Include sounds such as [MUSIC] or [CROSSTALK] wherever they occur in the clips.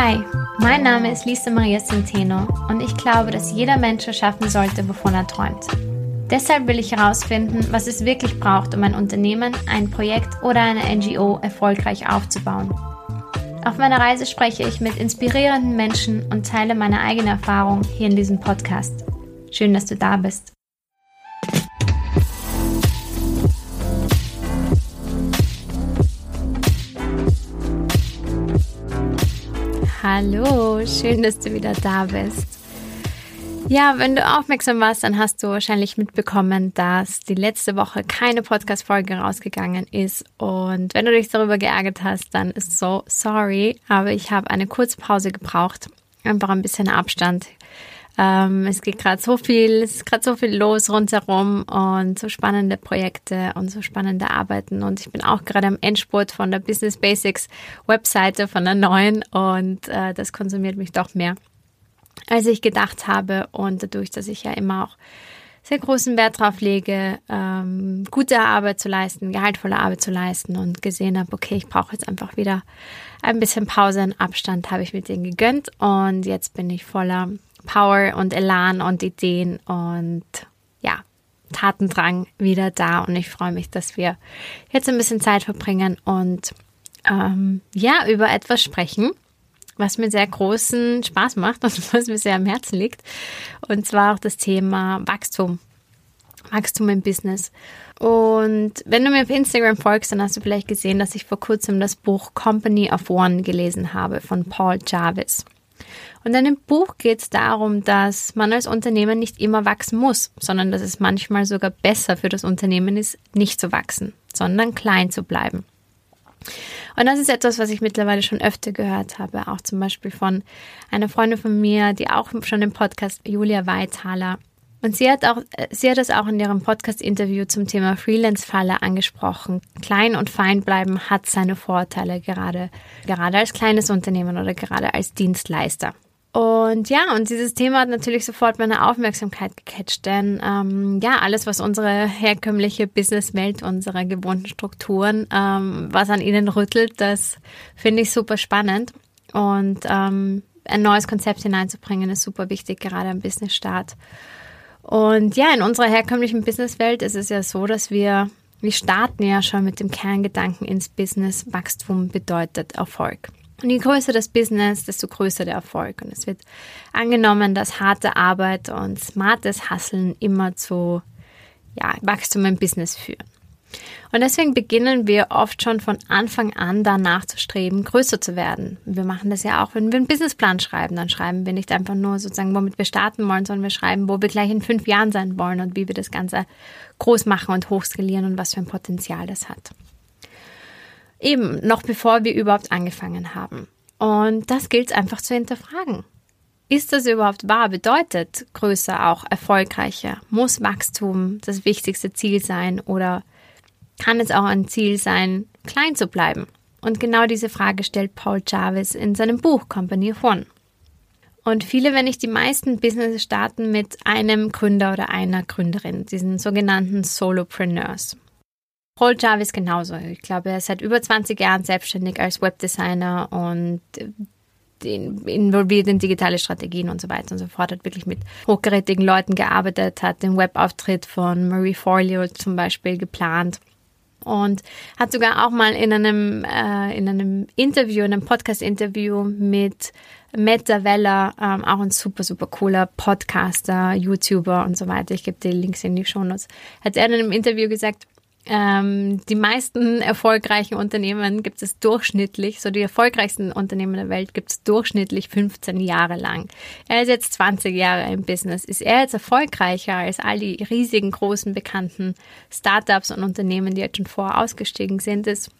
Hi, mein Name ist Lisa Maria Centeno und ich glaube, dass jeder Mensch erschaffen sollte, wovon er träumt. Deshalb will ich herausfinden, was es wirklich braucht, um ein Unternehmen, ein Projekt oder eine NGO erfolgreich aufzubauen. Auf meiner Reise spreche ich mit inspirierenden Menschen und teile meine eigene Erfahrung hier in diesem Podcast. Schön, dass du da bist. Hallo, schön, dass du wieder da bist. Ja, wenn du aufmerksam warst, dann hast du wahrscheinlich mitbekommen, dass die letzte Woche keine Podcast-Folge rausgegangen ist. Und wenn du dich darüber geärgert hast, dann ist so sorry. Aber ich habe eine kurze Pause gebraucht. Einfach ein bisschen Abstand. Ähm, es geht gerade so viel, es ist gerade so viel los rundherum und so spannende Projekte und so spannende Arbeiten. Und ich bin auch gerade am Endspurt von der Business Basics Webseite von der neuen und äh, das konsumiert mich doch mehr als ich gedacht habe. Und dadurch, dass ich ja immer auch sehr großen Wert darauf lege, ähm, gute Arbeit zu leisten, gehaltvolle Arbeit zu leisten und gesehen habe, okay, ich brauche jetzt einfach wieder ein bisschen Pause und Abstand, habe ich mit denen gegönnt und jetzt bin ich voller Power und Elan und Ideen und ja, Tatendrang wieder da und ich freue mich, dass wir jetzt ein bisschen Zeit verbringen und ähm, ja, über etwas sprechen, was mir sehr großen Spaß macht und [LAUGHS] was mir sehr am Herzen liegt. Und zwar auch das Thema Wachstum. Wachstum im Business. Und wenn du mir auf Instagram folgst, dann hast du vielleicht gesehen, dass ich vor kurzem das Buch Company of One gelesen habe von Paul Jarvis. Und in dem Buch geht es darum, dass man als Unternehmen nicht immer wachsen muss, sondern dass es manchmal sogar besser für das Unternehmen ist, nicht zu wachsen, sondern klein zu bleiben. Und das ist etwas, was ich mittlerweile schon öfter gehört habe, auch zum Beispiel von einer Freundin von mir, die auch schon im Podcast, Julia Weithaler. Und sie hat auch, sie hat das auch in ihrem Podcast-Interview zum Thema Freelance-Falle angesprochen. Klein und fein bleiben hat seine Vorteile, gerade, gerade als kleines Unternehmen oder gerade als Dienstleister. Und ja, und dieses Thema hat natürlich sofort meine Aufmerksamkeit gecatcht, denn ähm, ja, alles, was unsere herkömmliche Businesswelt, unsere gewohnten Strukturen, ähm, was an ihnen rüttelt, das finde ich super spannend. Und ähm, ein neues Konzept hineinzubringen, ist super wichtig, gerade am Businessstart. Und ja, in unserer herkömmlichen Businesswelt ist es ja so, dass wir, wir starten ja schon mit dem Kerngedanken ins Business. Wachstum bedeutet Erfolg. Und je größer das Business, desto größer der Erfolg. Und es wird angenommen, dass harte Arbeit und smartes Hasseln immer zu ja, Wachstum im Business führen. Und deswegen beginnen wir oft schon von Anfang an danach zu streben, größer zu werden. Wir machen das ja auch, wenn wir einen Businessplan schreiben. Dann schreiben wir nicht einfach nur sozusagen, womit wir starten wollen, sondern wir schreiben, wo wir gleich in fünf Jahren sein wollen und wie wir das Ganze groß machen und hochskalieren und was für ein Potenzial das hat. Eben, noch bevor wir überhaupt angefangen haben. Und das gilt es einfach zu hinterfragen. Ist das überhaupt wahr? Bedeutet größer auch erfolgreicher? Muss Wachstum das wichtigste Ziel sein oder kann es auch ein Ziel sein, klein zu bleiben? Und genau diese Frage stellt Paul Jarvis in seinem Buch Company of One. Und viele, wenn nicht die meisten Business starten mit einem Gründer oder einer Gründerin, diesen sogenannten Solopreneurs. Paul Jarvis genauso. Ich glaube, er ist seit über 20 Jahren selbstständig als Webdesigner und involviert in digitale Strategien und so weiter und so fort, hat wirklich mit hochgerätigen Leuten gearbeitet, hat den Webauftritt von Marie Forleo zum Beispiel geplant und hat sogar auch mal in einem, äh, in einem Interview, in einem Podcast-Interview mit Matt Davella, ähm, auch ein super, super cooler Podcaster, YouTuber und so weiter, ich gebe die Links in die Shownotes, hat er in einem Interview gesagt, ähm, die meisten erfolgreichen Unternehmen gibt es durchschnittlich, so die erfolgreichsten Unternehmen der Welt gibt es durchschnittlich 15 Jahre lang. Er ist jetzt 20 Jahre im Business. Ist er jetzt erfolgreicher als all die riesigen, großen, bekannten Startups und Unternehmen, die jetzt schon vorher ausgestiegen sind, ist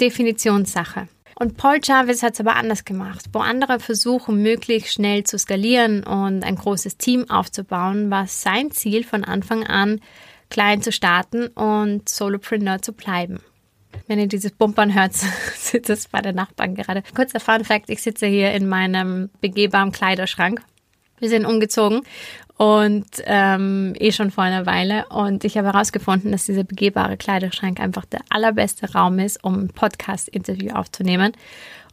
Definitionssache. Und Paul Jarvis hat es aber anders gemacht. Wo andere versuchen, möglichst schnell zu skalieren und ein großes Team aufzubauen, war sein Ziel von Anfang an, klein zu starten und Solopreneur zu bleiben. Wenn ihr dieses Bumpern hört, [LAUGHS] sitzt es bei der Nachbarn gerade. Kurzer Fun Fact, ich sitze hier in meinem begehbaren Kleiderschrank. Wir sind umgezogen und ähm, eh schon vor einer Weile. Und ich habe herausgefunden, dass dieser begehbare Kleiderschrank einfach der allerbeste Raum ist, um ein Podcast-Interview aufzunehmen.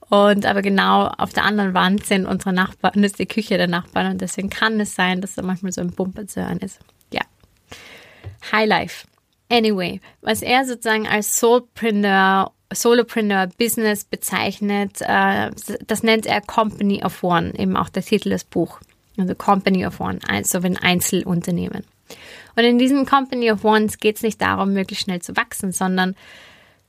Und aber genau auf der anderen Wand sind unsere Nachbarn, ist die Küche der Nachbarn und deswegen kann es sein, dass da manchmal so ein Bumper zu hören ist. High Life. Anyway, was er sozusagen als Soulpreneur, Solopreneur Business bezeichnet, äh, das nennt er Company of One, eben auch der Titel des Buchs. Also Company of One, also ein Einzelunternehmen. Und in diesem Company of Ones geht es nicht darum, möglichst schnell zu wachsen, sondern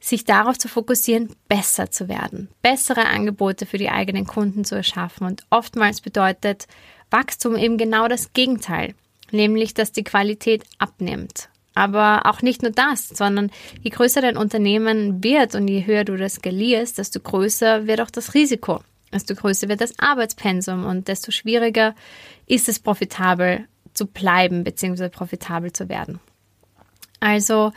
sich darauf zu fokussieren, besser zu werden, bessere Angebote für die eigenen Kunden zu erschaffen. Und oftmals bedeutet Wachstum eben genau das Gegenteil, nämlich dass die Qualität abnimmt. Aber auch nicht nur das, sondern je größer dein Unternehmen wird und je höher du das skalierst, desto größer wird auch das Risiko, desto größer wird das Arbeitspensum und desto schwieriger ist es profitabel zu bleiben bzw. profitabel zu werden. Also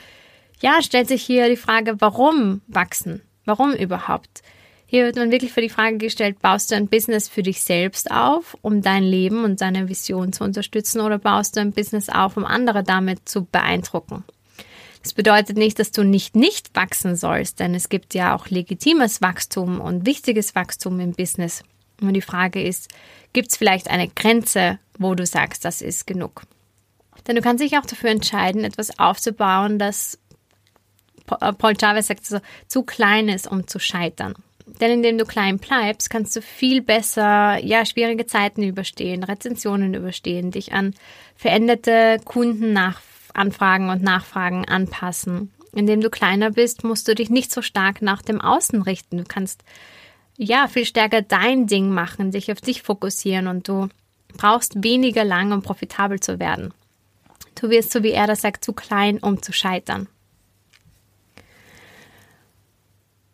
ja, stellt sich hier die Frage, warum wachsen? Warum überhaupt? Hier wird man wirklich für die Frage gestellt, baust du ein Business für dich selbst auf, um dein Leben und deine Vision zu unterstützen oder baust du ein Business auf, um andere damit zu beeindrucken? Das bedeutet nicht, dass du nicht nicht wachsen sollst, denn es gibt ja auch legitimes Wachstum und wichtiges Wachstum im Business. Und die Frage ist, gibt es vielleicht eine Grenze, wo du sagst, das ist genug? Denn du kannst dich auch dafür entscheiden, etwas aufzubauen, das Paul Chavez sagt so, zu klein ist, um zu scheitern. Denn indem du klein bleibst, kannst du viel besser, ja, schwierige Zeiten überstehen, Rezensionen überstehen, dich an veränderte Kundenanfragen und Nachfragen anpassen. Indem du kleiner bist, musst du dich nicht so stark nach dem Außen richten. Du kannst, ja, viel stärker dein Ding machen, dich auf dich fokussieren und du brauchst weniger lang, um profitabel zu werden. Du wirst, so wie er das sagt, zu klein, um zu scheitern.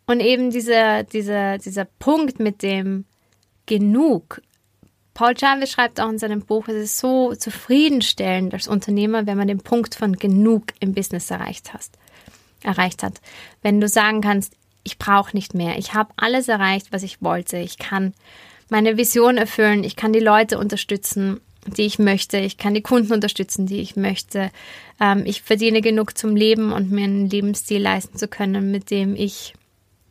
Und eben dieser, dieser, dieser Punkt mit dem Genug. Paul Chavez schreibt auch in seinem Buch, es ist so zufriedenstellend als Unternehmer, wenn man den Punkt von Genug im Business erreicht hast, erreicht hat. Wenn du sagen kannst, ich brauche nicht mehr, ich habe alles erreicht, was ich wollte, ich kann meine Vision erfüllen, ich kann die Leute unterstützen, die ich möchte, ich kann die Kunden unterstützen, die ich möchte, ähm, ich verdiene genug zum Leben und mir einen Lebensstil leisten zu können, mit dem ich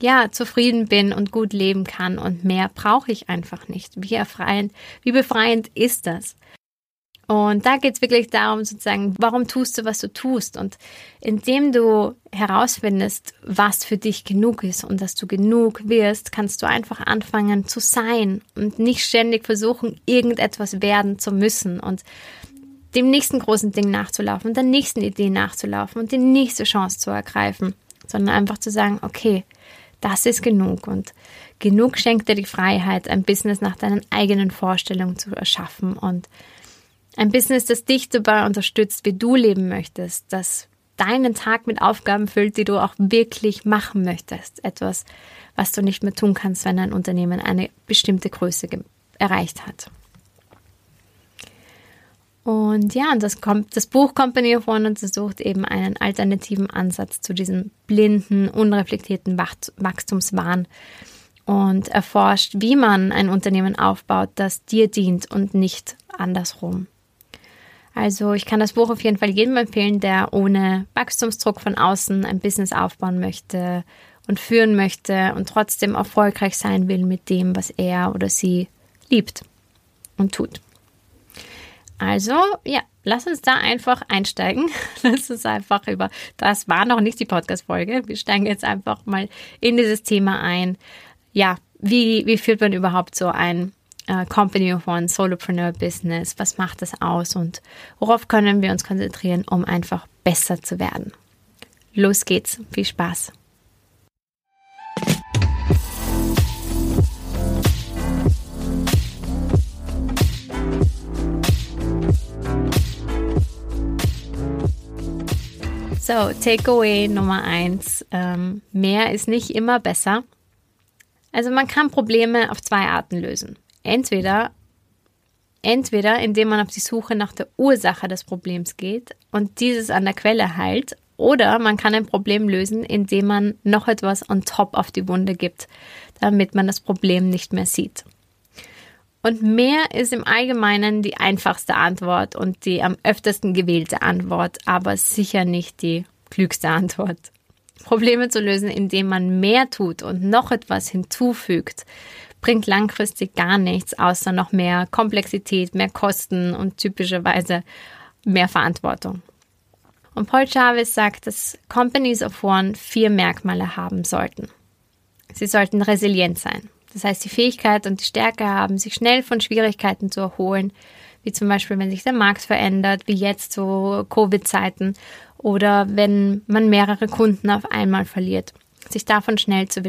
ja, zufrieden bin und gut leben kann und mehr brauche ich einfach nicht. Wie erfreiend, wie befreiend ist das? Und da geht es wirklich darum, sozusagen, warum tust du, was du tust? Und indem du herausfindest, was für dich genug ist und dass du genug wirst, kannst du einfach anfangen zu sein und nicht ständig versuchen, irgendetwas werden zu müssen und dem nächsten großen Ding nachzulaufen der nächsten Idee nachzulaufen und die nächste Chance zu ergreifen, sondern einfach zu sagen, okay, das ist genug und genug schenkt dir die Freiheit, ein Business nach deinen eigenen Vorstellungen zu erschaffen und ein Business, das dich dabei unterstützt, wie du leben möchtest, das deinen Tag mit Aufgaben füllt, die du auch wirklich machen möchtest. Etwas, was du nicht mehr tun kannst, wenn ein Unternehmen eine bestimmte Größe erreicht hat. Und ja, und das, kommt, das Buch Company of One untersucht eben einen alternativen Ansatz zu diesem blinden, unreflektierten Wachstumswahn und erforscht, wie man ein Unternehmen aufbaut, das dir dient und nicht andersrum. Also ich kann das Buch auf jeden Fall jedem empfehlen, der ohne Wachstumsdruck von außen ein Business aufbauen möchte und führen möchte und trotzdem erfolgreich sein will mit dem, was er oder sie liebt und tut. Also, ja, lass uns da einfach einsteigen. [LAUGHS] Lass uns einfach über, das war noch nicht die Podcast-Folge. Wir steigen jetzt einfach mal in dieses Thema ein. Ja, wie, wie führt man überhaupt so ein äh, Company of One Solopreneur Business? Was macht das aus und worauf können wir uns konzentrieren, um einfach besser zu werden? Los geht's. Viel Spaß. So, Takeaway Nummer eins. Ähm, mehr ist nicht immer besser. Also man kann Probleme auf zwei Arten lösen. Entweder, entweder indem man auf die Suche nach der Ursache des Problems geht und dieses an der Quelle heilt, oder man kann ein Problem lösen, indem man noch etwas on top auf die Wunde gibt, damit man das Problem nicht mehr sieht. Und mehr ist im Allgemeinen die einfachste Antwort und die am öftesten gewählte Antwort, aber sicher nicht die klügste Antwort. Probleme zu lösen, indem man mehr tut und noch etwas hinzufügt, bringt langfristig gar nichts, außer noch mehr Komplexität, mehr Kosten und typischerweise mehr Verantwortung. Und Paul Chavez sagt, dass Companies of One vier Merkmale haben sollten. Sie sollten resilient sein. Das heißt, die Fähigkeit und die Stärke haben, sich schnell von Schwierigkeiten zu erholen, wie zum Beispiel, wenn sich der Markt verändert, wie jetzt zu Covid-Zeiten oder wenn man mehrere Kunden auf einmal verliert. Sich davon schnell zu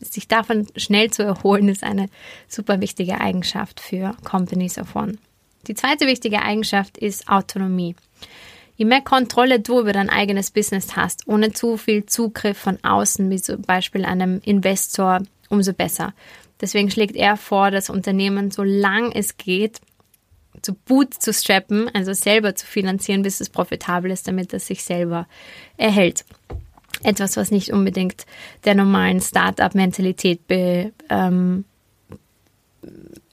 sich davon schnell zu erholen, ist eine super wichtige Eigenschaft für Companies of One. Die zweite wichtige Eigenschaft ist Autonomie. Je mehr Kontrolle du über dein eigenes Business hast, ohne zu viel Zugriff von außen, wie zum Beispiel einem Investor, umso besser. Deswegen schlägt er vor, das Unternehmen, solange es geht, zu Boot zu strappen, also selber zu finanzieren, bis es profitabel ist, damit es sich selber erhält. Etwas, was nicht unbedingt der normalen Startup-Mentalität ähm,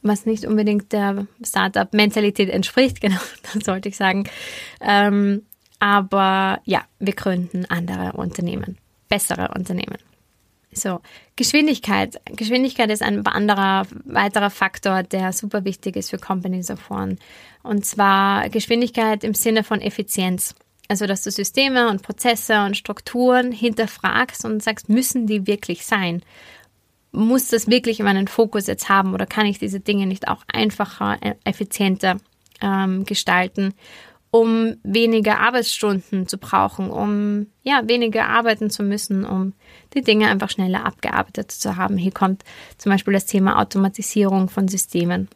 was nicht unbedingt der Startup-Mentalität entspricht, [LAUGHS] genau, das sollte ich sagen. Ähm, aber ja, wir gründen andere Unternehmen, bessere Unternehmen. So, Geschwindigkeit. Geschwindigkeit ist ein anderer, weiterer Faktor, der super wichtig ist für Companies of One. Und zwar Geschwindigkeit im Sinne von Effizienz. Also, dass du Systeme und Prozesse und Strukturen hinterfragst und sagst, müssen die wirklich sein? Muss das wirklich meinen Fokus jetzt haben oder kann ich diese Dinge nicht auch einfacher, äh, effizienter ähm, gestalten? Um weniger Arbeitsstunden zu brauchen, um ja weniger arbeiten zu müssen, um die Dinge einfach schneller abgearbeitet zu haben. Hier kommt zum Beispiel das Thema Automatisierung von Systemen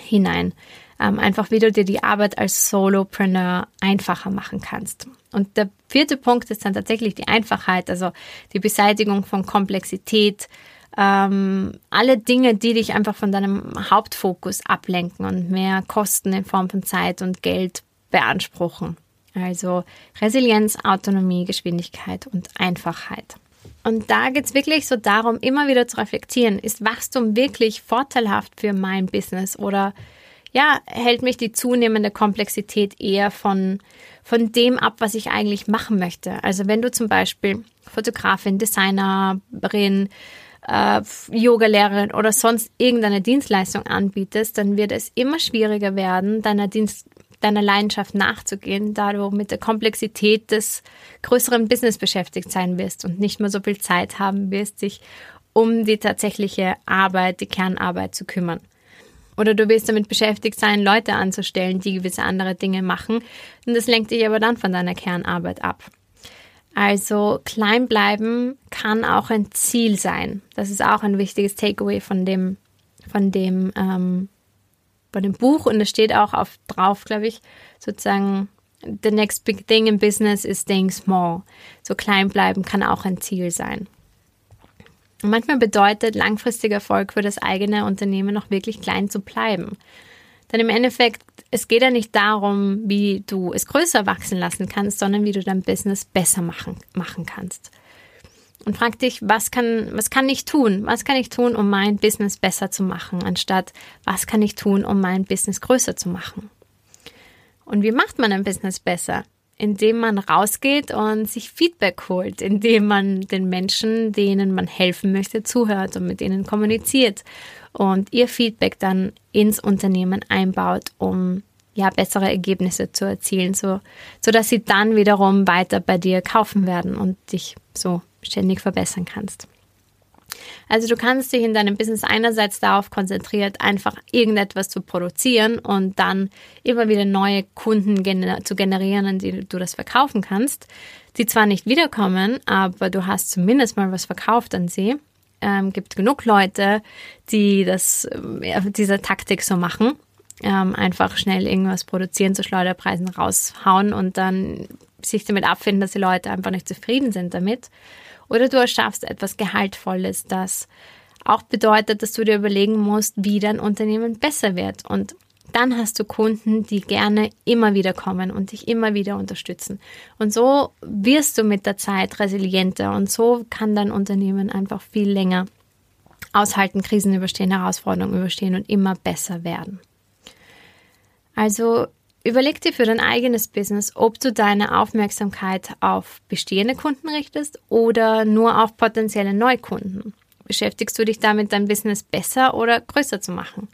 hinein. Ähm, einfach wie du dir die Arbeit als Solopreneur einfacher machen kannst. Und der vierte Punkt ist dann tatsächlich die Einfachheit, also die Beseitigung von Komplexität, ähm, alle Dinge, die dich einfach von deinem Hauptfokus ablenken und mehr Kosten in Form von Zeit und Geld beanspruchen. Also Resilienz, Autonomie, Geschwindigkeit und Einfachheit. Und da geht es wirklich so darum, immer wieder zu reflektieren, ist Wachstum wirklich vorteilhaft für mein Business oder ja, hält mich die zunehmende Komplexität eher von, von dem ab, was ich eigentlich machen möchte. Also wenn du zum Beispiel Fotografin, Designerin, äh, Yogalehrerin oder sonst irgendeine Dienstleistung anbietest, dann wird es immer schwieriger werden, deiner Dienst deiner Leidenschaft nachzugehen, da du mit der Komplexität des größeren Business beschäftigt sein wirst und nicht mehr so viel Zeit haben wirst, dich um die tatsächliche Arbeit, die Kernarbeit zu kümmern. Oder du wirst damit beschäftigt sein, Leute anzustellen, die gewisse andere Dinge machen. Und das lenkt dich aber dann von deiner Kernarbeit ab. Also klein bleiben kann auch ein Ziel sein. Das ist auch ein wichtiges Takeaway von dem, von dem ähm, bei dem Buch und es steht auch auf drauf, glaube ich, sozusagen the next big thing in business is staying small. So klein bleiben kann auch ein Ziel sein. Und manchmal bedeutet langfristiger Erfolg für das eigene Unternehmen noch wirklich klein zu bleiben. Denn im Endeffekt, es geht ja nicht darum, wie du es größer wachsen lassen kannst, sondern wie du dein Business besser machen, machen kannst und frag dich, was kann, was kann ich tun? Was kann ich tun, um mein Business besser zu machen, anstatt was kann ich tun, um mein Business größer zu machen? Und wie macht man ein Business besser? Indem man rausgeht und sich Feedback holt, indem man den Menschen, denen man helfen möchte, zuhört und mit ihnen kommuniziert und ihr Feedback dann ins Unternehmen einbaut, um ja bessere Ergebnisse zu erzielen, so, so dass sie dann wiederum weiter bei dir kaufen werden und dich so ständig verbessern kannst. Also du kannst dich in deinem Business einerseits darauf konzentrieren, einfach irgendetwas zu produzieren und dann immer wieder neue Kunden gener zu generieren, an die du das verkaufen kannst, die zwar nicht wiederkommen, aber du hast zumindest mal was verkauft an sie. Ähm, gibt genug Leute, die das äh, diese Taktik so machen. Ähm, einfach schnell irgendwas produzieren, zu Schleuderpreisen raushauen und dann sich damit abfinden, dass die Leute einfach nicht zufrieden sind damit. Oder du erschaffst etwas Gehaltvolles, das auch bedeutet, dass du dir überlegen musst, wie dein Unternehmen besser wird. Und dann hast du Kunden, die gerne immer wieder kommen und dich immer wieder unterstützen. Und so wirst du mit der Zeit resilienter und so kann dein Unternehmen einfach viel länger aushalten, Krisen überstehen, Herausforderungen überstehen und immer besser werden. Also Überleg dir für dein eigenes Business, ob du deine Aufmerksamkeit auf bestehende Kunden richtest oder nur auf potenzielle Neukunden. Beschäftigst du dich damit, dein Business besser oder größer zu machen?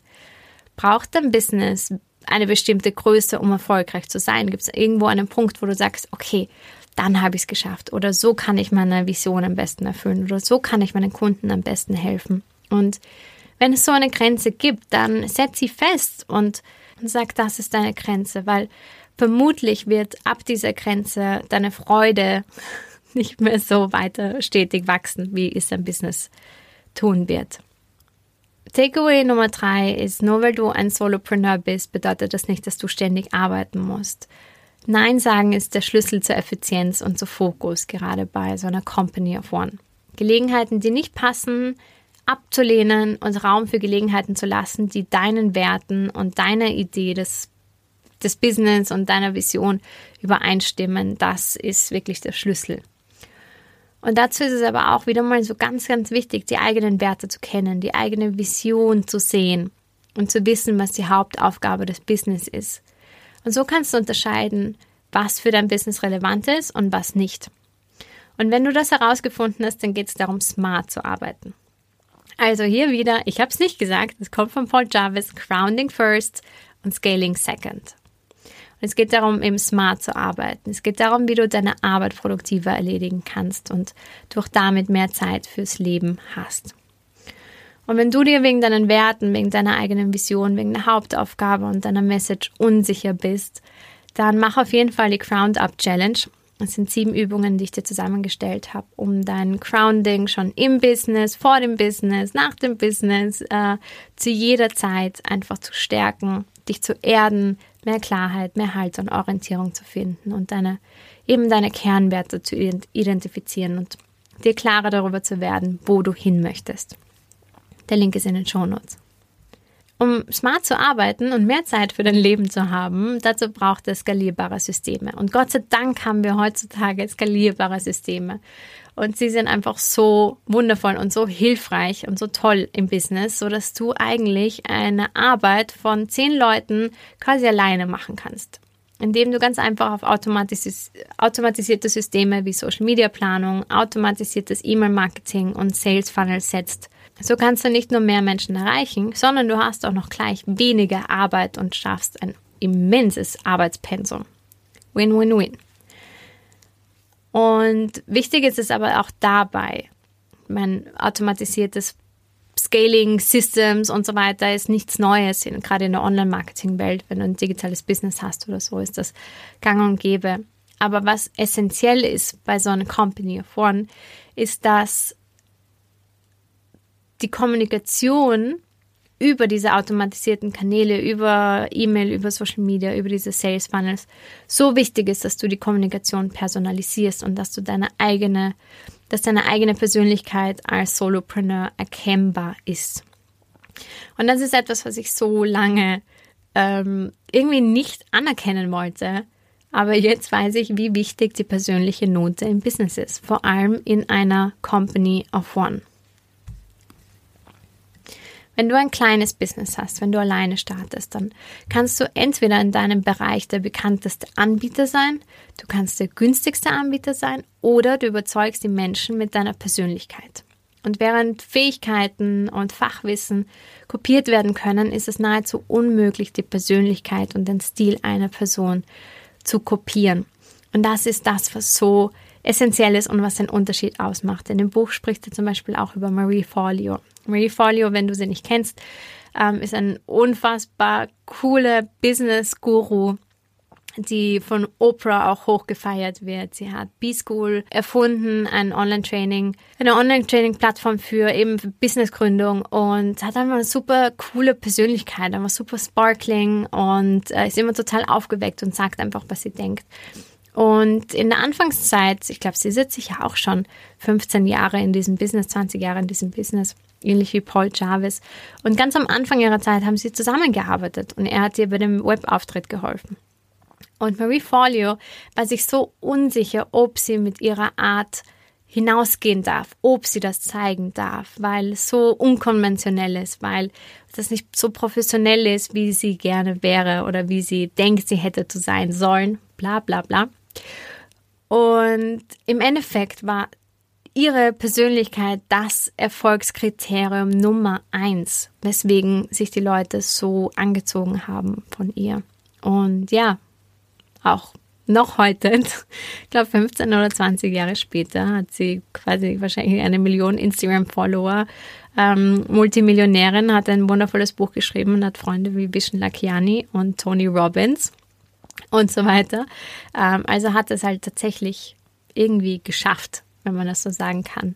Braucht dein Business eine bestimmte Größe, um erfolgreich zu sein? Gibt es irgendwo einen Punkt, wo du sagst, okay, dann habe ich es geschafft oder so kann ich meine Vision am besten erfüllen oder so kann ich meinen Kunden am besten helfen. Und wenn es so eine Grenze gibt, dann setz sie fest und sag, das ist deine Grenze, weil vermutlich wird ab dieser Grenze deine Freude [LAUGHS] nicht mehr so weiter stetig wachsen, wie es dein Business tun wird. Takeaway Nummer drei ist, nur weil du ein Solopreneur bist, bedeutet das nicht, dass du ständig arbeiten musst. Nein sagen ist der Schlüssel zur Effizienz und zu Fokus, gerade bei so einer Company of One. Gelegenheiten, die nicht passen, abzulehnen und Raum für Gelegenheiten zu lassen, die deinen Werten und deiner Idee des, des Business und deiner Vision übereinstimmen, das ist wirklich der Schlüssel. Und dazu ist es aber auch wieder mal so ganz, ganz wichtig, die eigenen Werte zu kennen, die eigene Vision zu sehen und zu wissen, was die Hauptaufgabe des Business ist. Und so kannst du unterscheiden, was für dein Business relevant ist und was nicht. Und wenn du das herausgefunden hast, dann geht es darum, smart zu arbeiten. Also hier wieder, ich habe es nicht gesagt, es kommt von Paul Jarvis, Grounding First und Scaling Second. Und es geht darum, eben smart zu arbeiten. Es geht darum, wie du deine Arbeit produktiver erledigen kannst und durch damit mehr Zeit fürs Leben hast. Und wenn du dir wegen deinen Werten, wegen deiner eigenen Vision, wegen der Hauptaufgabe und deiner Message unsicher bist, dann mach auf jeden Fall die Ground Up Challenge. Es sind sieben Übungen, die ich dir zusammengestellt habe, um dein Grounding schon im Business, vor dem Business, nach dem Business, äh, zu jeder Zeit einfach zu stärken, dich zu erden, mehr Klarheit, mehr Halt und Orientierung zu finden und deine, eben deine Kernwerte zu identifizieren und dir klarer darüber zu werden, wo du hin möchtest. Der Link ist in den Show Notes. Um smart zu arbeiten und mehr Zeit für dein Leben zu haben, dazu braucht es skalierbare Systeme. Und Gott sei Dank haben wir heutzutage skalierbare Systeme. Und sie sind einfach so wundervoll und so hilfreich und so toll im Business, so dass du eigentlich eine Arbeit von zehn Leuten quasi alleine machen kannst. Indem du ganz einfach auf automatisierte Systeme wie Social Media Planung, automatisiertes E-Mail Marketing und Sales Funnel setzt so kannst du nicht nur mehr Menschen erreichen, sondern du hast auch noch gleich weniger Arbeit und schaffst ein immenses Arbeitspensum. Win-win-win. Und wichtig ist es aber auch dabei, mein automatisiertes Scaling Systems und so weiter ist nichts Neues, gerade in der Online-Marketing-Welt. Wenn du ein digitales Business hast oder so, ist das gang und gäbe. Aber was essentiell ist bei so einer Company of One, ist, dass die Kommunikation über diese automatisierten Kanäle, über E-Mail, über Social Media, über diese Sales Funnels so wichtig ist, dass du die Kommunikation personalisierst und dass du deine eigene, dass deine eigene Persönlichkeit als Solopreneur erkennbar ist. Und das ist etwas, was ich so lange ähm, irgendwie nicht anerkennen wollte. Aber jetzt weiß ich, wie wichtig die persönliche Note im Business ist, vor allem in einer Company of One. Wenn du ein kleines Business hast, wenn du alleine startest, dann kannst du entweder in deinem Bereich der bekannteste Anbieter sein, du kannst der günstigste Anbieter sein oder du überzeugst die Menschen mit deiner Persönlichkeit. Und während Fähigkeiten und Fachwissen kopiert werden können, ist es nahezu unmöglich, die Persönlichkeit und den Stil einer Person zu kopieren. Und das ist das, was so essentiell ist und was den Unterschied ausmacht. In dem Buch spricht er zum Beispiel auch über Marie Forleo. Marie Forleo, wenn du sie nicht kennst, ähm, ist ein unfassbar cooler Business-Guru, die von Oprah auch hochgefeiert wird. Sie hat B-School erfunden, ein Online-Training, eine Online-Training-Plattform für eben Businessgründung und hat einfach eine super coole Persönlichkeit, einfach super sparkling und äh, ist immer total aufgeweckt und sagt einfach, was sie denkt. Und in der Anfangszeit, ich glaube, sie sitzt sich ja auch schon 15 Jahre in diesem Business, 20 Jahre in diesem Business, ähnlich wie Paul Jarvis. Und ganz am Anfang ihrer Zeit haben sie zusammengearbeitet und er hat ihr bei dem Webauftritt geholfen. Und Marie Folio war sich so unsicher, ob sie mit ihrer Art hinausgehen darf, ob sie das zeigen darf, weil es so unkonventionell ist, weil das nicht so professionell ist, wie sie gerne wäre oder wie sie denkt, sie hätte zu sein sollen, bla bla bla. Und im Endeffekt war ihre Persönlichkeit das Erfolgskriterium Nummer eins, weswegen sich die Leute so angezogen haben von ihr. Und ja, auch noch heute, [LAUGHS] ich glaube 15 oder 20 Jahre später, hat sie quasi wahrscheinlich eine Million Instagram-Follower. Ähm, Multimillionärin, hat ein wundervolles Buch geschrieben und hat Freunde wie Vishen Lakiani und Tony Robbins und so weiter. Ähm, also hat es halt tatsächlich irgendwie geschafft, wenn man das so sagen kann.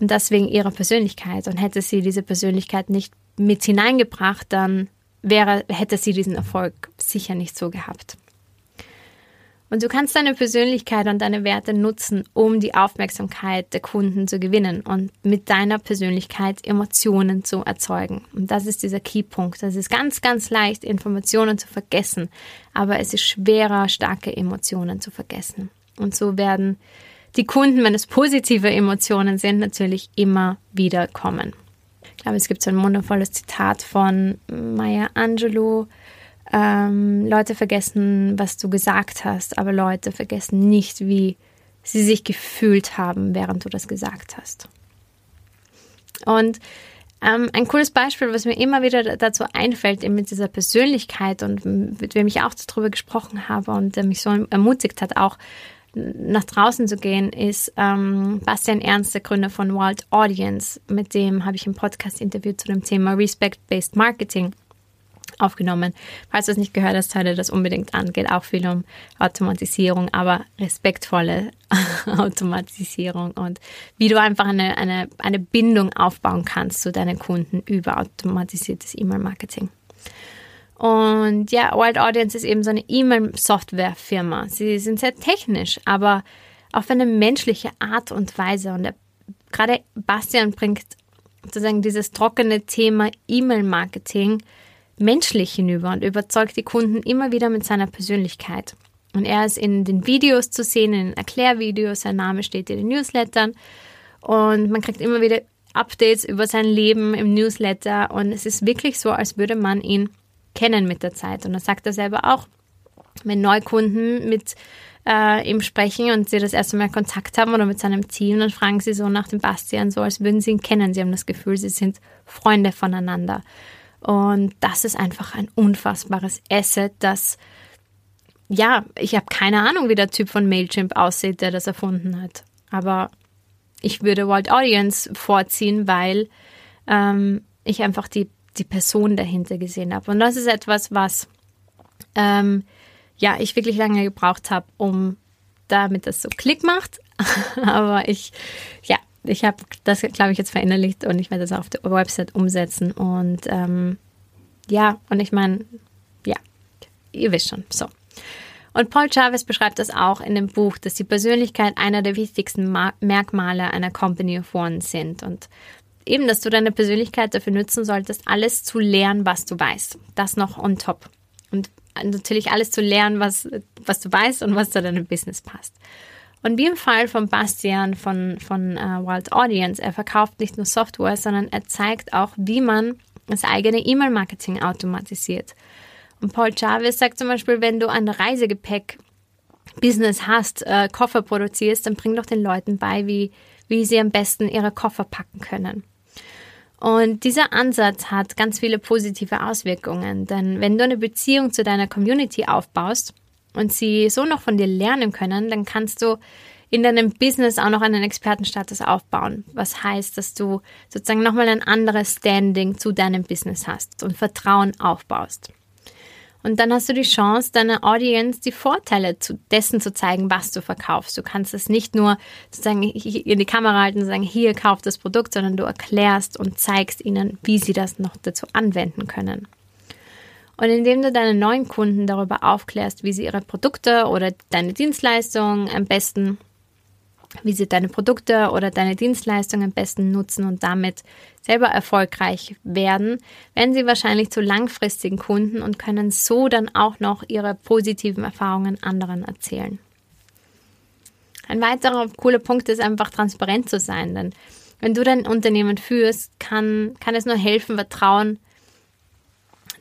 Und das wegen ihrer Persönlichkeit. Und hätte sie diese Persönlichkeit nicht mit hineingebracht, dann wäre, hätte sie diesen Erfolg sicher nicht so gehabt. Und du kannst deine Persönlichkeit und deine Werte nutzen, um die Aufmerksamkeit der Kunden zu gewinnen und mit deiner Persönlichkeit Emotionen zu erzeugen. Und das ist dieser Keypunkt. Das ist ganz, ganz leicht, Informationen zu vergessen, aber es ist schwerer, starke Emotionen zu vergessen. Und so werden die Kunden, wenn es positive Emotionen sind, natürlich immer wieder kommen. Ich glaube, es gibt so ein wundervolles Zitat von Maya Angelou, ähm, Leute vergessen, was du gesagt hast, aber Leute vergessen nicht, wie sie sich gefühlt haben, während du das gesagt hast. Und ähm, ein cooles Beispiel, was mir immer wieder dazu einfällt, eben mit dieser Persönlichkeit und mit wem ich auch darüber gesprochen habe und der mich so ermutigt hat, auch nach draußen zu gehen, ist ähm, Bastian Ernst, der Gründer von Wild Audience. Mit dem habe ich ein Podcast-Interview zu dem Thema Respect-Based Marketing aufgenommen. Falls du es nicht gehört hast, hör das unbedingt an. Geht auch viel um Automatisierung, aber respektvolle [LAUGHS] Automatisierung und wie du einfach eine, eine, eine Bindung aufbauen kannst zu deinen Kunden über automatisiertes E-Mail-Marketing. Und ja, Wild Audience ist eben so eine E-Mail-Software-Firma. Sie sind sehr technisch, aber auf eine menschliche Art und Weise. Und der, gerade Bastian bringt sozusagen dieses trockene Thema E-Mail-Marketing menschlich hinüber und überzeugt die Kunden immer wieder mit seiner Persönlichkeit. Und er ist in den Videos zu sehen, in den Erklärvideos, sein Name steht in den Newslettern und man kriegt immer wieder Updates über sein Leben im Newsletter und es ist wirklich so, als würde man ihn kennen mit der Zeit. Und das sagt er selber auch, wenn Neukunden mit äh, ihm sprechen und sie das erste Mal Kontakt haben oder mit seinem Team, dann fragen sie so nach dem Bastian, so als würden sie ihn kennen. Sie haben das Gefühl, sie sind Freunde voneinander. Und das ist einfach ein unfassbares Asset, das, ja, ich habe keine Ahnung, wie der Typ von Mailchimp aussieht, der das erfunden hat. Aber ich würde Wild Audience vorziehen, weil ähm, ich einfach die, die Person dahinter gesehen habe. Und das ist etwas, was ähm, ja, ich wirklich lange gebraucht habe, um damit das so Klick macht. [LAUGHS] Aber ich, ja, ich habe das, glaube ich, jetzt verinnerlicht und ich werde das auf der Website umsetzen. Und ähm, ja, und ich meine, ja, ihr wisst schon. So. Und Paul Chavez beschreibt das auch in dem Buch, dass die Persönlichkeit einer der wichtigsten Ma Merkmale einer Company of One sind. Und eben, dass du deine Persönlichkeit dafür nutzen solltest, alles zu lernen, was du weißt. Das noch on top. Und natürlich alles zu lernen, was, was du weißt und was zu deinem Business passt. Und wie im Fall von Bastian von, von uh, Wild Audience, er verkauft nicht nur Software, sondern er zeigt auch, wie man das eigene E-Mail-Marketing automatisiert. Und Paul Chavez sagt zum Beispiel, wenn du ein Reisegepäck Business hast, äh, Koffer produzierst, dann bring doch den Leuten bei, wie, wie sie am besten ihre Koffer packen können. Und dieser Ansatz hat ganz viele positive Auswirkungen, denn wenn du eine Beziehung zu deiner Community aufbaust, und sie so noch von dir lernen können, dann kannst du in deinem Business auch noch einen Expertenstatus aufbauen. Was heißt, dass du sozusagen nochmal ein anderes Standing zu deinem Business hast und Vertrauen aufbaust. Und dann hast du die Chance, deiner Audience die Vorteile zu, dessen zu zeigen, was du verkaufst. Du kannst es nicht nur sozusagen in die Kamera halten und sagen, hier kauft das Produkt, sondern du erklärst und zeigst ihnen, wie sie das noch dazu anwenden können. Und indem du deine neuen Kunden darüber aufklärst, wie sie ihre Produkte oder deine Dienstleistungen am besten, wie sie deine Produkte oder deine Dienstleistungen am besten nutzen und damit selber erfolgreich werden, werden sie wahrscheinlich zu langfristigen Kunden und können so dann auch noch ihre positiven Erfahrungen anderen erzählen. Ein weiterer cooler Punkt ist einfach transparent zu sein, denn wenn du dein Unternehmen führst, kann, kann es nur helfen, Vertrauen,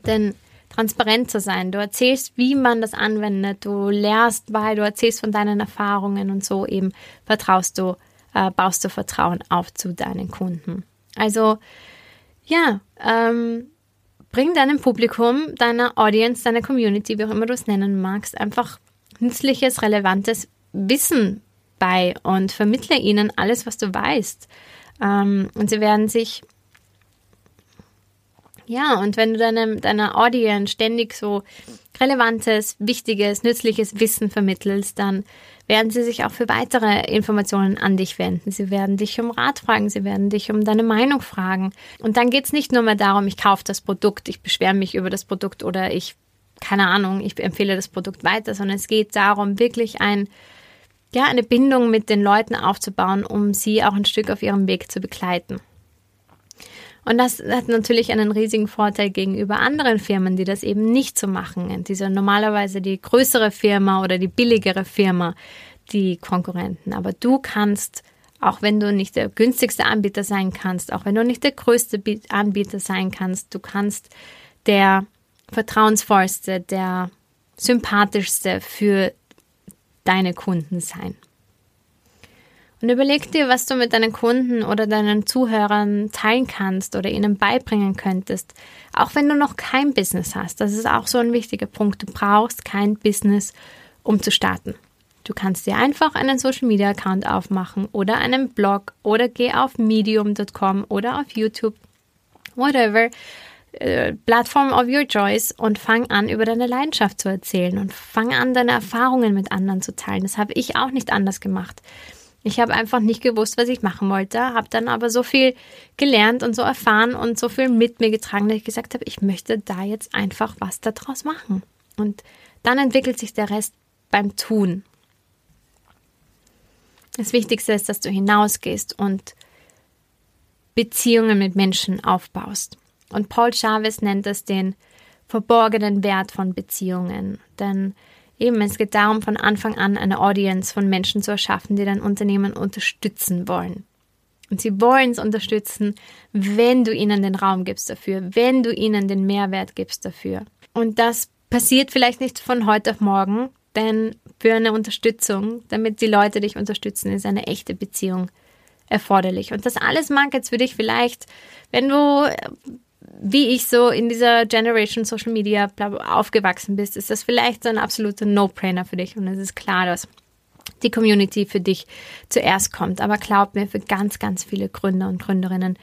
denn transparent zu sein. Du erzählst, wie man das anwendet, du lehrst bei, du erzählst von deinen Erfahrungen und so eben vertraust du, äh, baust du Vertrauen auf zu deinen Kunden. Also ja, ähm, bring deinem Publikum, deiner Audience, deiner Community, wie auch immer du es nennen magst, einfach nützliches, relevantes Wissen bei und vermittle ihnen alles, was du weißt. Ähm, und sie werden sich ja, und wenn du deinem, deiner Audience ständig so relevantes, wichtiges, nützliches Wissen vermittelst, dann werden sie sich auch für weitere Informationen an dich wenden. Sie werden dich um Rat fragen, sie werden dich um deine Meinung fragen. Und dann geht es nicht nur mehr darum, ich kaufe das Produkt, ich beschwere mich über das Produkt oder ich, keine Ahnung, ich empfehle das Produkt weiter, sondern es geht darum, wirklich ein, ja, eine Bindung mit den Leuten aufzubauen, um sie auch ein Stück auf ihrem Weg zu begleiten. Und das hat natürlich einen riesigen Vorteil gegenüber anderen Firmen, die das eben nicht so machen. Diese normalerweise die größere Firma oder die billigere Firma, die Konkurrenten. Aber du kannst, auch wenn du nicht der günstigste Anbieter sein kannst, auch wenn du nicht der größte Anbieter sein kannst, du kannst der vertrauensvollste, der sympathischste für deine Kunden sein. Und überleg dir, was du mit deinen Kunden oder deinen Zuhörern teilen kannst oder ihnen beibringen könntest. Auch wenn du noch kein Business hast. Das ist auch so ein wichtiger Punkt. Du brauchst kein Business, um zu starten. Du kannst dir einfach einen Social Media Account aufmachen oder einen Blog oder geh auf medium.com oder auf YouTube, whatever, äh, Plattform of your choice und fang an, über deine Leidenschaft zu erzählen und fang an, deine Erfahrungen mit anderen zu teilen. Das habe ich auch nicht anders gemacht. Ich habe einfach nicht gewusst, was ich machen wollte, habe dann aber so viel gelernt und so erfahren und so viel mit mir getragen, dass ich gesagt habe, ich möchte da jetzt einfach was daraus machen. Und dann entwickelt sich der Rest beim Tun. Das Wichtigste ist, dass du hinausgehst und Beziehungen mit Menschen aufbaust. Und Paul Chavez nennt es den verborgenen Wert von Beziehungen. Denn Eben, es geht darum, von Anfang an eine Audience von Menschen zu erschaffen, die dein Unternehmen unterstützen wollen. Und sie wollen es unterstützen, wenn du ihnen den Raum gibst dafür, wenn du ihnen den Mehrwert gibst dafür. Und das passiert vielleicht nicht von heute auf morgen, denn für eine Unterstützung, damit die Leute dich unterstützen, ist eine echte Beziehung erforderlich. Und das alles mag jetzt für dich vielleicht, wenn du wie ich so in dieser Generation Social Media aufgewachsen bist, ist das vielleicht so ein absoluter No-Brainer für dich. Und es ist klar, dass die Community für dich zuerst kommt. Aber glaub mir, für ganz, ganz viele Gründer und Gründerinnen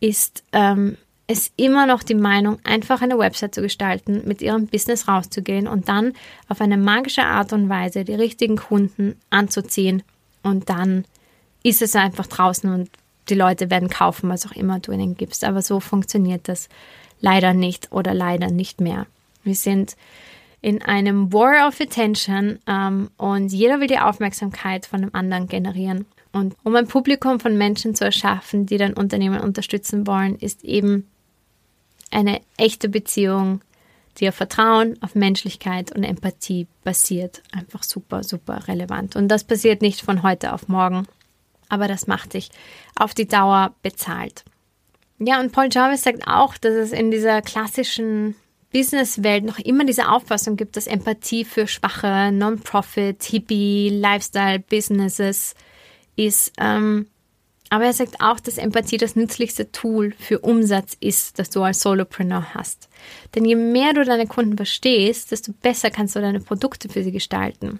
ist ähm, es immer noch die Meinung, einfach eine Website zu gestalten, mit ihrem Business rauszugehen und dann auf eine magische Art und Weise die richtigen Kunden anzuziehen. Und dann ist es einfach draußen und die Leute werden kaufen, was auch immer du ihnen gibst. Aber so funktioniert das leider nicht oder leider nicht mehr. Wir sind in einem War of Attention ähm, und jeder will die Aufmerksamkeit von dem anderen generieren. Und um ein Publikum von Menschen zu erschaffen, die dein Unternehmen unterstützen wollen, ist eben eine echte Beziehung, die auf Vertrauen, auf Menschlichkeit und Empathie basiert, einfach super, super relevant. Und das passiert nicht von heute auf morgen aber das macht sich auf die Dauer bezahlt. Ja, und Paul Jarvis sagt auch, dass es in dieser klassischen Businesswelt noch immer diese Auffassung gibt, dass Empathie für schwache Non-Profit, Hippie, Lifestyle-Businesses ist. Ähm, aber er sagt auch, dass Empathie das nützlichste Tool für Umsatz ist, das du als Solopreneur hast. Denn je mehr du deine Kunden verstehst, desto besser kannst du deine Produkte für sie gestalten.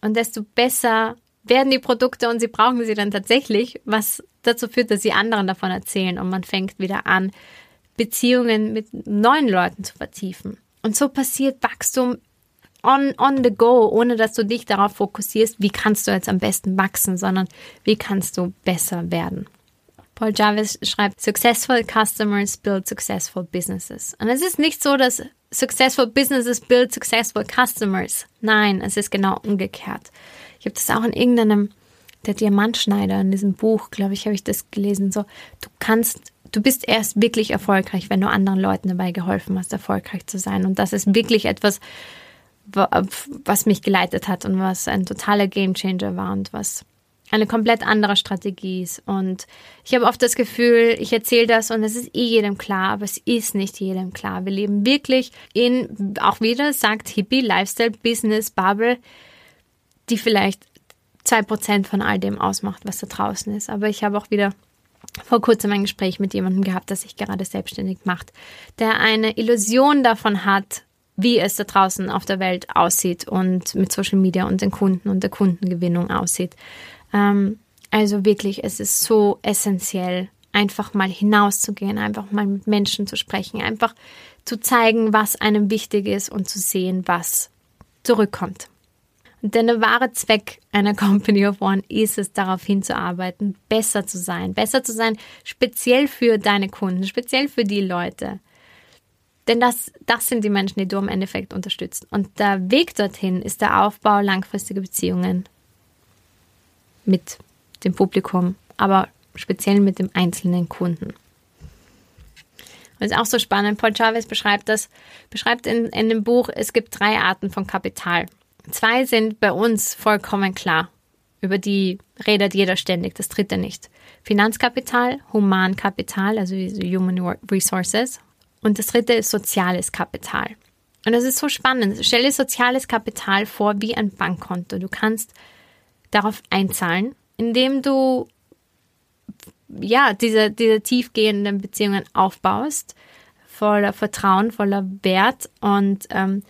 Und desto besser werden die Produkte und sie brauchen sie dann tatsächlich, was dazu führt, dass sie anderen davon erzählen und man fängt wieder an, Beziehungen mit neuen Leuten zu vertiefen. Und so passiert Wachstum on, on the go, ohne dass du dich darauf fokussierst, wie kannst du jetzt am besten wachsen, sondern wie kannst du besser werden. Paul Jarvis schreibt, Successful Customers build successful businesses. Und es ist nicht so, dass successful businesses build successful customers. Nein, es ist genau umgekehrt. Ich habe das auch in irgendeinem, der Diamantschneider in diesem Buch, glaube ich, habe ich das gelesen. So, du kannst, du bist erst wirklich erfolgreich, wenn du anderen Leuten dabei geholfen hast, erfolgreich zu sein. Und das ist wirklich etwas, was mich geleitet hat und was ein totaler Gamechanger war und was eine komplett andere Strategie ist. Und ich habe oft das Gefühl, ich erzähle das und es ist eh jedem klar, aber es ist nicht jedem klar. Wir leben wirklich in, auch wieder sagt Hippie, Lifestyle, Business, Bubble, die vielleicht zwei Prozent von all dem ausmacht, was da draußen ist. Aber ich habe auch wieder vor kurzem ein Gespräch mit jemandem gehabt, der sich gerade selbstständig macht, der eine Illusion davon hat, wie es da draußen auf der Welt aussieht und mit Social Media und den Kunden und der Kundengewinnung aussieht. Ähm, also wirklich, es ist so essentiell, einfach mal hinauszugehen, einfach mal mit Menschen zu sprechen, einfach zu zeigen, was einem wichtig ist und zu sehen, was zurückkommt. Denn der wahre Zweck einer [LAUGHS] Company of One ist es, darauf hinzuarbeiten, besser zu sein. Besser zu sein, speziell für deine Kunden, speziell für die Leute. Denn das, das sind die Menschen, die du im Endeffekt unterstützt. Und der Weg dorthin ist der Aufbau langfristiger Beziehungen mit dem Publikum, aber speziell mit dem einzelnen Kunden. Das ist auch so spannend. Paul Chavez beschreibt das, beschreibt in, in dem Buch, es gibt drei Arten von Kapital. Zwei sind bei uns vollkommen klar. Über die redet jeder ständig, das dritte nicht. Finanzkapital, Humankapital, also Human Resources. Und das dritte ist soziales Kapital. Und das ist so spannend. Stell dir soziales Kapital vor wie ein Bankkonto. Du kannst darauf einzahlen, indem du ja diese, diese tiefgehenden Beziehungen aufbaust, voller Vertrauen, voller Wert und ähm,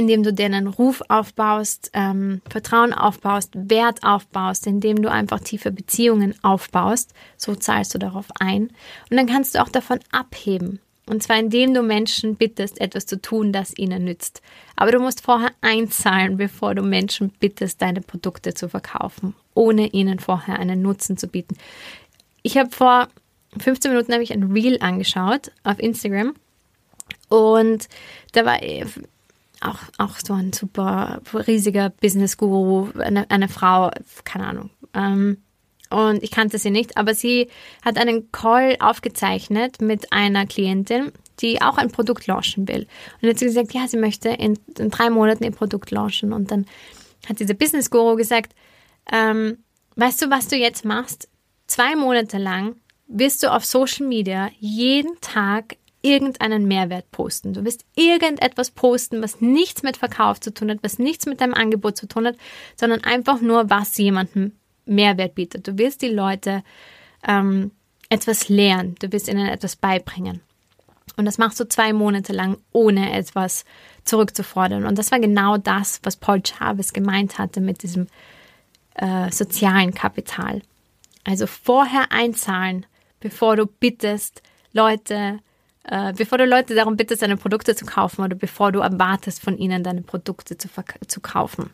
indem du dir einen Ruf aufbaust, ähm, Vertrauen aufbaust, Wert aufbaust, indem du einfach tiefe Beziehungen aufbaust. So zahlst du darauf ein. Und dann kannst du auch davon abheben. Und zwar indem du Menschen bittest, etwas zu tun, das ihnen nützt. Aber du musst vorher einzahlen, bevor du Menschen bittest, deine Produkte zu verkaufen, ohne ihnen vorher einen Nutzen zu bieten. Ich habe vor 15 Minuten ich ein Reel angeschaut auf Instagram und da war auch, auch so ein super riesiger Business-Guru, eine, eine Frau, keine Ahnung. Ähm, und ich kannte sie nicht, aber sie hat einen Call aufgezeichnet mit einer Klientin, die auch ein Produkt launchen will. Und dann hat sie gesagt, ja, sie möchte in, in drei Monaten ihr Produkt launchen. Und dann hat dieser Business Guru gesagt, ähm, weißt du, was du jetzt machst? Zwei Monate lang wirst du auf Social Media jeden Tag irgendeinen Mehrwert posten. Du wirst irgendetwas posten, was nichts mit Verkauf zu tun hat, was nichts mit deinem Angebot zu tun hat, sondern einfach nur, was jemandem Mehrwert bietet. Du wirst die Leute ähm, etwas lehren, du wirst ihnen etwas beibringen. Und das machst du zwei Monate lang, ohne etwas zurückzufordern. Und das war genau das, was Paul Chavez gemeint hatte mit diesem äh, sozialen Kapital. Also vorher einzahlen, bevor du bittest, Leute äh, bevor du Leute darum bittest, deine Produkte zu kaufen oder bevor du erwartest von ihnen, deine Produkte zu, zu kaufen.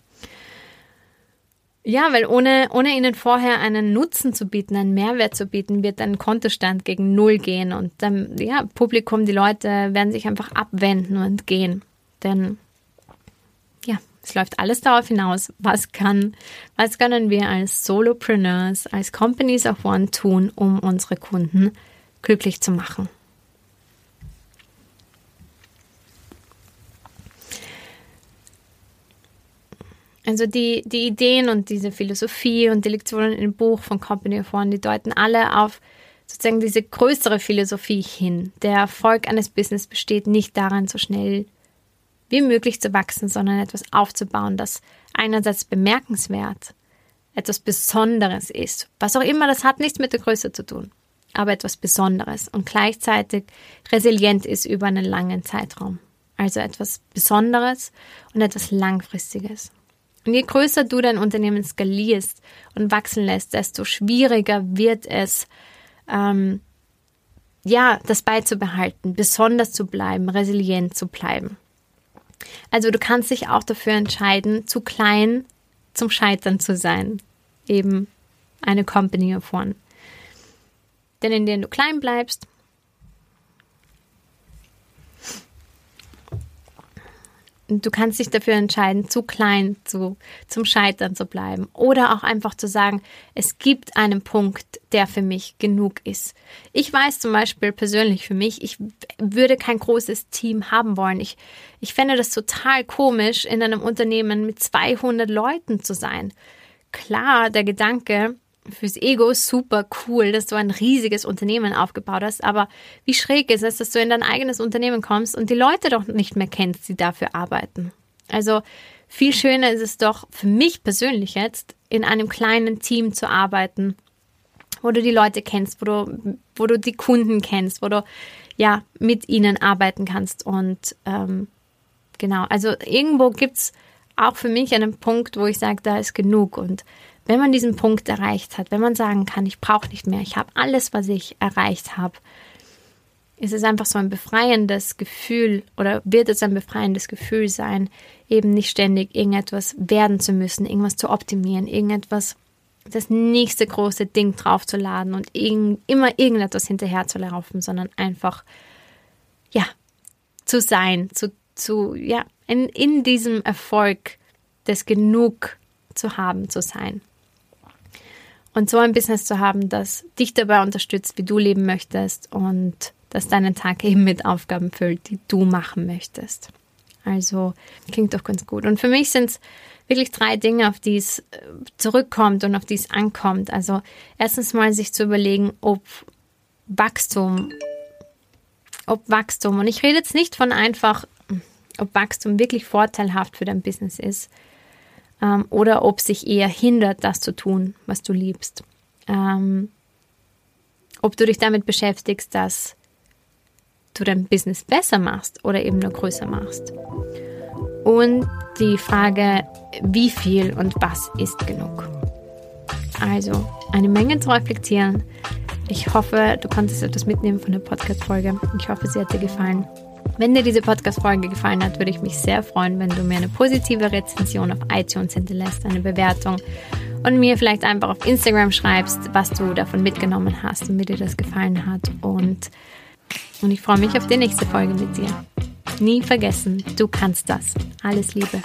Ja, weil ohne, ohne ihnen vorher einen Nutzen zu bieten, einen Mehrwert zu bieten, wird dein Kontostand gegen Null gehen und dann, ja, Publikum, die Leute werden sich einfach abwenden und gehen. Denn, ja, es läuft alles darauf hinaus, was kann, was können wir als Solopreneurs, als Companies of One tun, um unsere Kunden glücklich zu machen. Also die, die Ideen und diese Philosophie und die Lektionen im Buch von Company of One, die deuten alle auf sozusagen diese größere Philosophie hin. Der Erfolg eines Business besteht nicht daran, so schnell wie möglich zu wachsen, sondern etwas aufzubauen, das einerseits bemerkenswert, etwas Besonderes ist. Was auch immer, das hat nichts mit der Größe zu tun, aber etwas Besonderes und gleichzeitig resilient ist über einen langen Zeitraum. Also etwas Besonderes und etwas Langfristiges. Und je größer du dein Unternehmen skalierst und wachsen lässt, desto schwieriger wird es, ähm, ja, das beizubehalten, besonders zu bleiben, resilient zu bleiben. Also du kannst dich auch dafür entscheiden, zu klein zum Scheitern zu sein. Eben eine Company of One. Denn indem du klein bleibst, Du kannst dich dafür entscheiden, zu klein zu, zum Scheitern zu bleiben. Oder auch einfach zu sagen, es gibt einen Punkt, der für mich genug ist. Ich weiß zum Beispiel persönlich für mich, ich würde kein großes Team haben wollen. Ich, ich fände das total komisch, in einem Unternehmen mit 200 Leuten zu sein. Klar, der Gedanke, fürs Ego super cool, dass du ein riesiges Unternehmen aufgebaut hast, aber wie schräg ist es, dass du in dein eigenes Unternehmen kommst und die Leute doch nicht mehr kennst, die dafür arbeiten. Also viel schöner ist es doch für mich persönlich jetzt, in einem kleinen Team zu arbeiten, wo du die Leute kennst, wo du, wo du die Kunden kennst, wo du ja mit ihnen arbeiten kannst. Und ähm, genau, also irgendwo gibt's auch für mich einen Punkt, wo ich sage, da ist genug. Und wenn man diesen Punkt erreicht hat, wenn man sagen kann, ich brauche nicht mehr, ich habe alles, was ich erreicht habe, ist es einfach so ein befreiendes Gefühl oder wird es ein befreiendes Gefühl sein, eben nicht ständig irgendetwas werden zu müssen, irgendwas zu optimieren, irgendetwas, das nächste große Ding draufzuladen und irg immer irgendetwas hinterher zu laufen, sondern einfach, ja, zu sein, zu, zu, ja, in, in diesem Erfolg des Genug zu haben, zu sein. Und so ein Business zu haben, das dich dabei unterstützt, wie du leben möchtest und das deinen Tag eben mit Aufgaben füllt, die du machen möchtest. Also klingt doch ganz gut. Und für mich sind es wirklich drei Dinge, auf die es äh, zurückkommt und auf die es ankommt. Also erstens mal sich zu überlegen, ob Wachstum, ob Wachstum, und ich rede jetzt nicht von einfach, ob Wachstum wirklich vorteilhaft für dein Business ist, ähm, oder ob sich eher hindert, das zu tun, was du liebst. Ähm, ob du dich damit beschäftigst, dass du dein Business besser machst oder eben nur größer machst. Und die Frage, wie viel und was ist genug? Also eine Menge zu reflektieren. Ich hoffe, du konntest etwas mitnehmen von der Podcast-Folge. Ich hoffe, sie hat dir gefallen. Wenn dir diese Podcast-Folge gefallen hat, würde ich mich sehr freuen, wenn du mir eine positive Rezension auf iTunes hinterlässt, eine Bewertung und mir vielleicht einfach auf Instagram schreibst, was du davon mitgenommen hast und wie dir das gefallen hat. Und, und ich freue mich auf die nächste Folge mit dir. Nie vergessen, du kannst das. Alles Liebe.